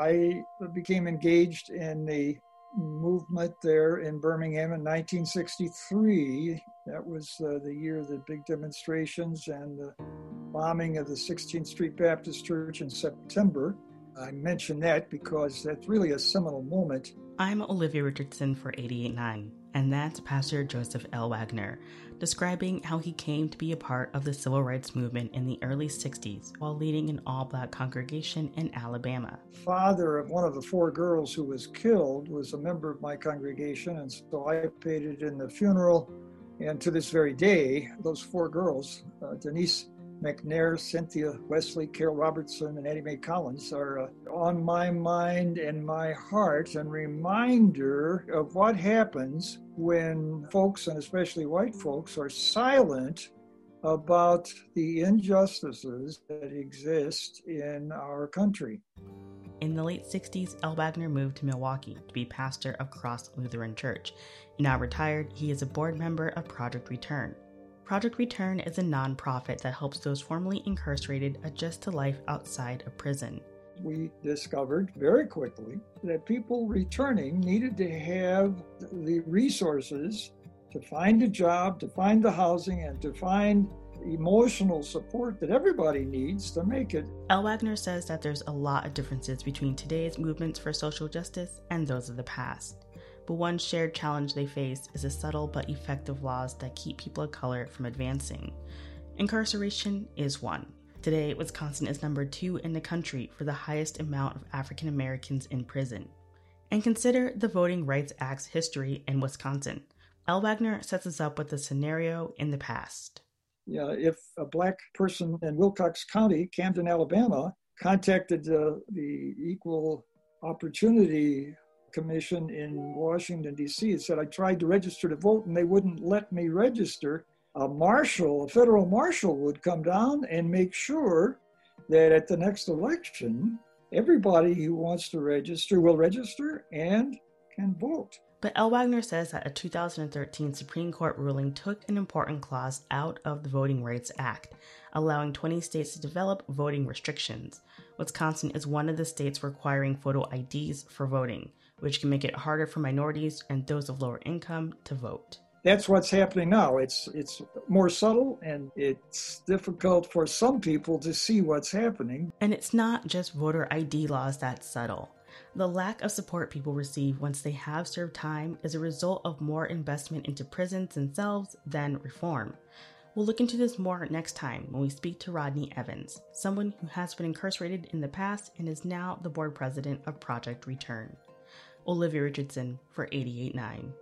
I became engaged in the movement there in Birmingham in 1963. That was uh, the year of the big demonstrations and the bombing of the 16th Street Baptist Church in September. I mention that because that's really a seminal moment. I'm Olivia Richardson for 889, and that's Pastor Joseph Ellwanger, describing how he came to be a part of the civil rights movement in the early 60s while leading an all black congregation in Alabama. Father of one of the four girls who was killed was a member of my congregation, and so I participated in the funeral. And to this very day, those four girls, uh, Denise McNair, Cynthia Wesley, Carole Robertson, and Addie Mae Collins are uh, on my mind and my heart and reminder of what happens when folks, and especially white folks, are silent about the injustices that exist in our country. In the late 60s, Ellwanger moved to Milwaukee to be pastor of Cross Lutheran Church. Now retired, he is a board member of Project Return, Project Return is a nonprofit that helps those formerly incarcerated adjust to life outside of prison. We discovered very quickly that people returning needed to have the resources to find a job, to find the housing, and to find emotional support that everybody needs to make it. Ellwanger says that there's a lot of differences between today's movements for social justice and those of the past but one shared challenge they face is the subtle but effective laws that keep people of color from advancing. Incarceration is one. Today, Wisconsin is number two in the country for the highest amount of African Americans in prison. And consider the Voting Rights Act's history in Wisconsin. Ellwanger sets us up with a scenario in the past. Yeah, if a black person in Wilcox County, Camden, Alabama, contacted uh, the Equal Opportunity commission in Washington, D.C. It said I tried to register to vote and they wouldn't let me register. A marshal, a federal marshal, would come down and make sure that at the next election, everybody who wants to register will register and can vote. But Ellwanger says that a 2013 Supreme Court ruling took an important clause out of the Voting Rights Act, allowing 20 states to develop voting restrictions. Wisconsin is one of the states requiring photo IDs for voting which can make it harder for minorities and those of lower income to vote. That's what's happening now. It's it's more subtle and it's difficult for some people to see what's happening. And it's not just voter ID laws that's subtle. The lack of support people receive once they have served time is a result of more investment into prisons themselves than reform. We'll look into this more next time when we speak to Rodney Evans, someone who has been incarcerated in the past and is now the board president of Project Return. Olivia Richardson for 889.